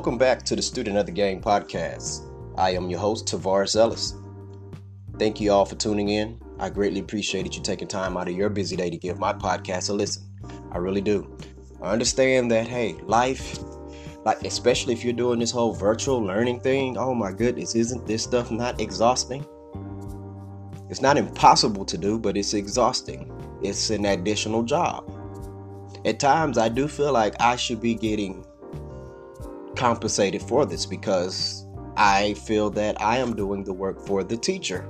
Welcome back to the Student of the Game podcast. I am your host, Tavares Ellis. Thank you all for tuning in. I greatly appreciate you taking time out of your busy day to give my podcast a listen. I really do. I understand that, hey, life, like especially if you're doing this whole virtual learning thing, oh my goodness, isn't this stuff not exhausting? It's not impossible to do, but it's exhausting. It's an additional job. At times, I do feel like I should be getting compensated for this because I feel that I am doing the work for the teacher.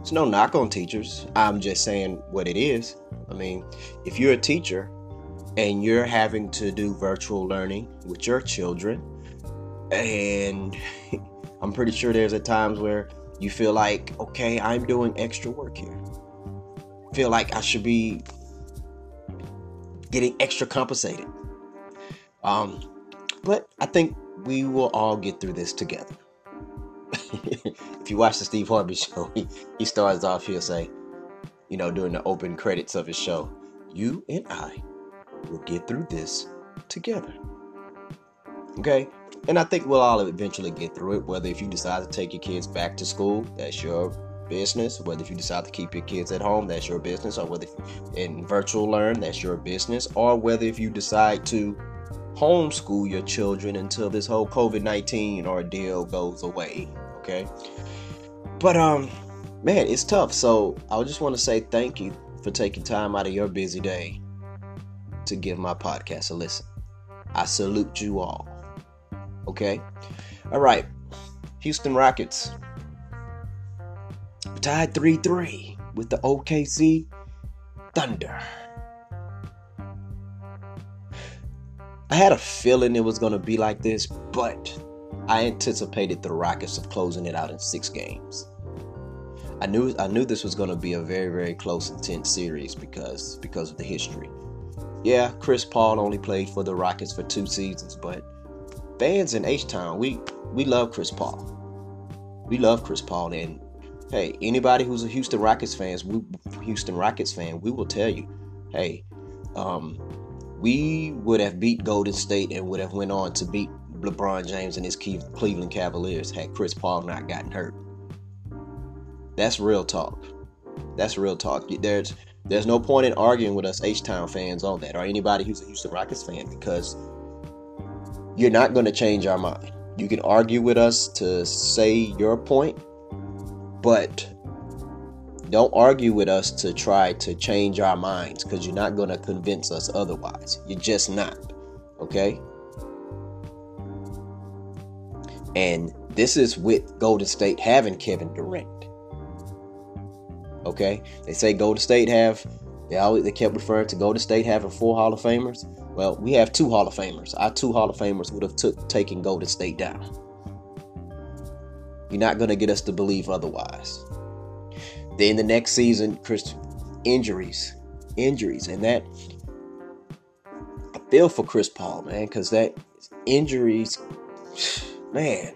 It's no knock on teachers. I'm just saying what it is. I mean, if you're a teacher and you're having to do virtual learning with your children, and I'm pretty sure there's at times where you feel like, okay, I'm doing extra work here. Feel like I should be getting extra compensated. Um, but I think we will all get through this together. if you watch the Steve Harvey show, he, he starts off, he'll say, you know, during the open credits of his show, you and I will get through this together. Okay? And I think we'll all eventually get through it, whether if you decide to take your kids back to school, that's your business. Whether if you decide to keep your kids at home, that's your business. Or whether in virtual learn, that's your business. Or whether if you decide to homeschool your children until this whole COVID 19 ordeal goes away. Okay. But, um, man, it's tough. So I just want to say thank you for taking time out of your busy day to give my podcast a listen. I salute you all. Okay. All right. Houston Rockets tied 3 3 with the OKC Thunder. I had a feeling it was going to be like this, but I anticipated the Rockets of closing it out in six games. I knew I knew this was going to be a very very close intense series because because of the history. Yeah, Chris Paul only played for the Rockets for two seasons, but fans in H Town we we love Chris Paul. We love Chris Paul, and hey, anybody who's a Houston Rockets fans, Houston Rockets fan, we will tell you, hey, um, we would have beat Golden State and would have went on to beat LeBron James and his Cleveland Cavaliers had Chris Paul not gotten hurt. That's real talk. That's real talk. There's there's no point in arguing with us H-Town fans on that or anybody who's a Houston Rockets fan because you're not going to change our mind. You can argue with us to say your point, but don't argue with us to try to change our minds because you're not going to convince us otherwise. You're just not. Okay? And this is with Golden State having Kevin Durant. Okay? They say Golden State have they always they kept referring to Golden State having four Hall of Famers. Well, we have two Hall of Famers. Our two Hall of Famers would have took taken Golden State down. You're not going to get us to believe otherwise. Then the next season, Chris, injuries, injuries, and that I feel for Chris Paul, man, because that injuries, man,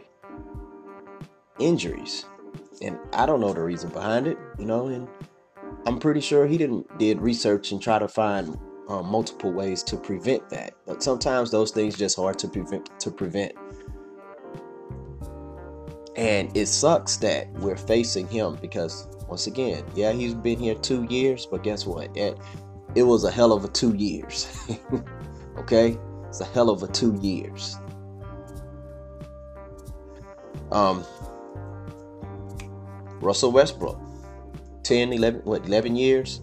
injuries, and I don't know the reason behind it, you know, and I'm pretty sure he didn't did research and try to find um, multiple ways to prevent that, but sometimes those things just hard to prevent to prevent. And it sucks that we're facing him because once again, yeah, he's been here two years, but guess what? It, it was a hell of a two years. okay? It's a hell of a two years. Um, Russell Westbrook, 10, 11, what, 11 years?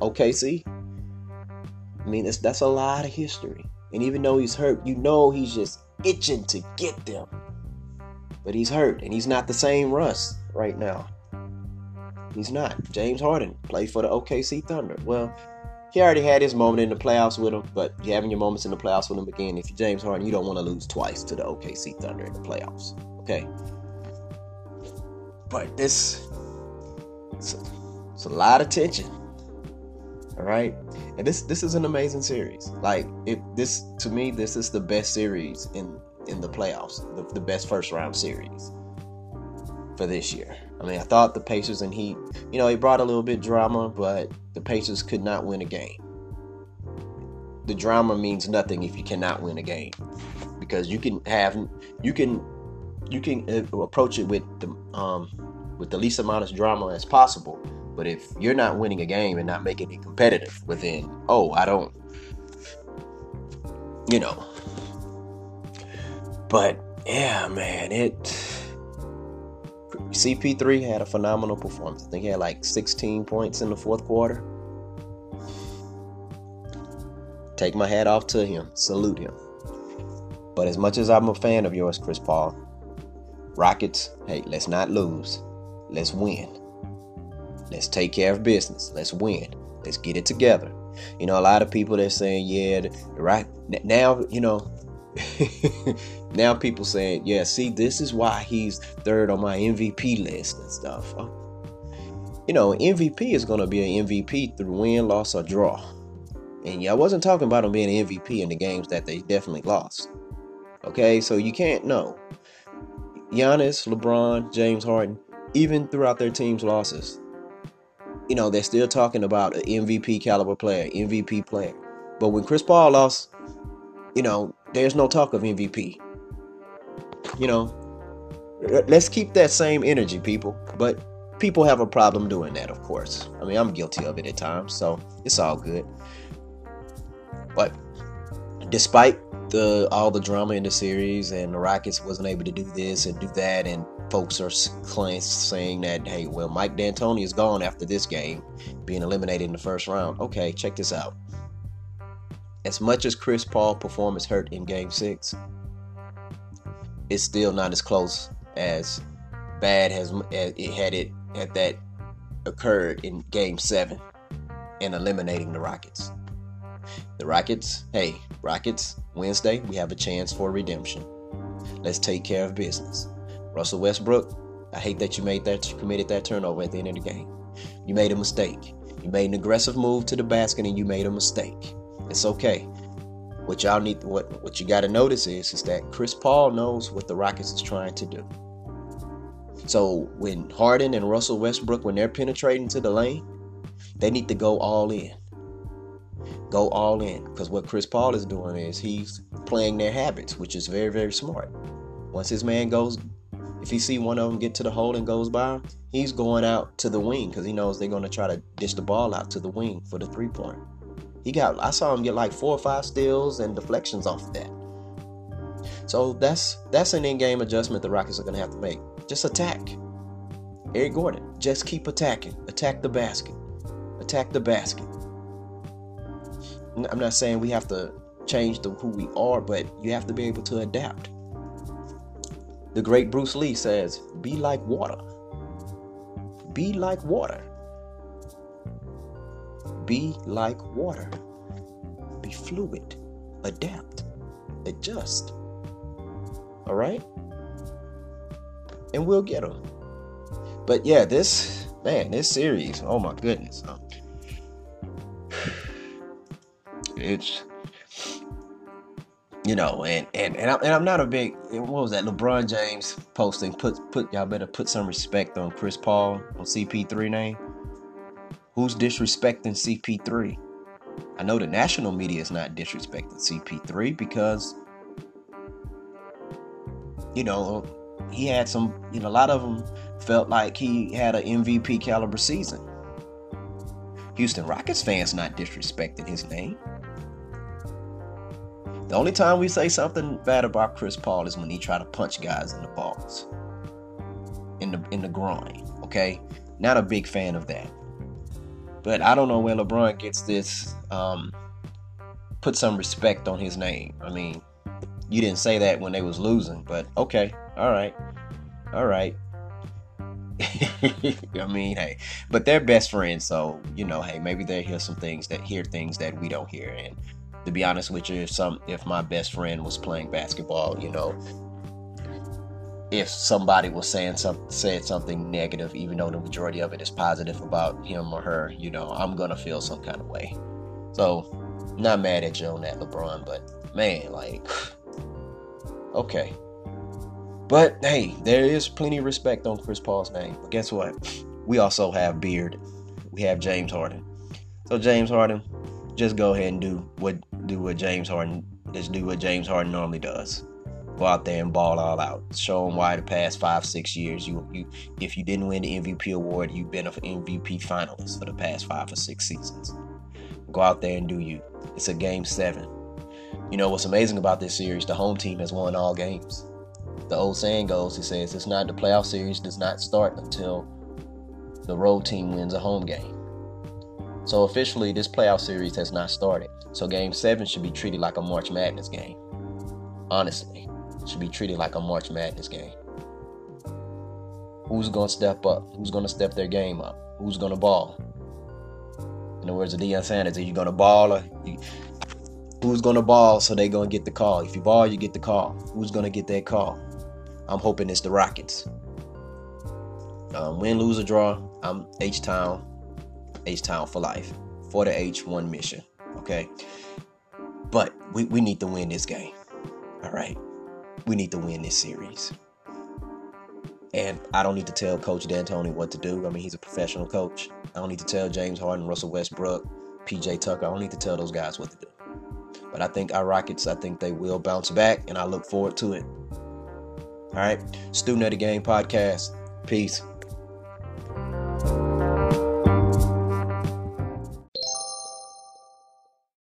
OKC? I mean, that's, that's a lot of history. And even though he's hurt, you know he's just itching to get them. But he's hurt, and he's not the same Russ right now. He's not. James Harden played for the OKC Thunder. Well, he already had his moment in the playoffs with him, but you're having your moments in the playoffs with him again. If you're James Harden, you don't want to lose twice to the OKC Thunder in the playoffs. Okay. But this, it's a, it's a lot of tension. All right, and this this is an amazing series. Like it, this to me, this is the best series in in the playoffs, the, the best first round series for this year. I mean, I thought the Pacers and Heat, you know, it brought a little bit drama, but the Pacers could not win a game. the drama means nothing if you cannot win a game because you can have you can you can uh, approach it with the um with the least amount of drama as possible but if you're not winning a game and not making it competitive within oh i don't you know but yeah man it cp3 had a phenomenal performance i think he had like 16 points in the fourth quarter Take my hat off to him. Salute him. But as much as I'm a fan of yours, Chris Paul, Rockets, hey, let's not lose. Let's win. Let's take care of business. Let's win. Let's get it together. You know, a lot of people they're saying, yeah, right now, you know, now people saying, yeah, see, this is why he's third on my MVP list and stuff. You know, MVP is going to be an MVP through win, loss, or draw. And yeah, I wasn't talking about him being MVP in the games that they definitely lost. Okay, so you can't know. Giannis, LeBron, James Harden, even throughout their team's losses, you know, they're still talking about an MVP caliber player, MVP player. But when Chris Paul lost, you know, there's no talk of MVP. You know, let's keep that same energy, people. But people have a problem doing that, of course. I mean, I'm guilty of it at times, so it's all good. But despite the all the drama in the series and the Rockets wasn't able to do this and do that, and folks are saying that hey, well, Mike D'Antoni is gone after this game, being eliminated in the first round. Okay, check this out. As much as Chris Paul performance hurt in Game Six, it's still not as close as bad as it had it had that occurred in Game Seven and eliminating the Rockets. The Rockets, hey, Rockets, Wednesday, we have a chance for redemption. Let's take care of business. Russell Westbrook, I hate that you made that committed that turnover at the end of the game. You made a mistake. You made an aggressive move to the basket and you made a mistake. It's okay. What y'all need what what you gotta notice is is that Chris Paul knows what the Rockets is trying to do. So when Harden and Russell Westbrook, when they're penetrating to the lane, they need to go all in go all in. Because what Chris Paul is doing is he's playing their habits, which is very, very smart. Once his man goes, if he see one of them get to the hole and goes by, he's going out to the wing because he knows they're going to try to dish the ball out to the wing for the three point. He got, I saw him get like four or five steals and deflections off of that. So that's that's an in-game adjustment the Rockets are to have to make. Just attack. Eric Gordon, just keep attacking. Attack the basket. Attack the basket. I'm not saying we have to change the who we are, but you have to be able to adapt. The great Bruce Lee says, "Be like water. Be like water. Be like water. Be fluid. Adapt. Adjust." All right? And we'll get them. But yeah, this man, this series, oh my goodness. Um, it's you know, and and and, I, and I'm not a big. What was that? LeBron James posting. Put put y'all better put some respect on Chris Paul on CP3 name. Who's disrespecting CP3? I know the national media is not disrespecting CP3 because you know he had some. You know, a lot of them felt like he had an MVP caliber season. Houston Rockets fans not disrespecting his name. The only time we say something bad about Chris Paul is when he try to punch guys in the balls, in the in the groin. Okay, not a big fan of that. But I don't know where LeBron gets this. Um, put some respect on his name. I mean, you didn't say that when they was losing, but okay, all right, all right. I mean, hey, but they're best friends, so you know, hey, maybe they hear some things that hear things that we don't hear, and to be honest with you, if some if my best friend was playing basketball, you know, if somebody was saying something said something negative, even though the majority of it is positive about him or her, you know, I'm gonna feel some kind of way. So, not mad at you on that, LeBron, but man, like, okay. But hey, there is plenty of respect on Chris Paul's name. But guess what? We also have Beard. We have James Harden. So James Harden, just go ahead and do what do what James Harden just do what James Harden normally does. Go out there and ball all out. Show them why the past five, six years you you if you didn't win the MVP award, you've been an MVP finalist for the past five or six seasons. Go out there and do you. It's a game seven. You know what's amazing about this series? The home team has won all games. The old saying goes, he says, it's not the playoff series does not start until the road team wins a home game. So officially, this playoff series has not started. So game seven should be treated like a March Madness game. Honestly, should be treated like a March Madness game. Who's gonna step up? Who's gonna step their game up? Who's gonna ball? In the words of Deion Sanders, are you gonna ball or you, who's gonna ball so they gonna get the call? If you ball, you get the call. Who's gonna get that call? I'm hoping it's the Rockets. Um, win, lose, or draw, I'm H Town, H Town for life. For the H, one mission. Okay. But we, we need to win this game. All right. We need to win this series. And I don't need to tell Coach D'Antoni what to do. I mean, he's a professional coach. I don't need to tell James Harden, Russell Westbrook, PJ Tucker. I don't need to tell those guys what to do. But I think our Rockets, I think they will bounce back, and I look forward to it. All right. Student of the Game podcast. Peace.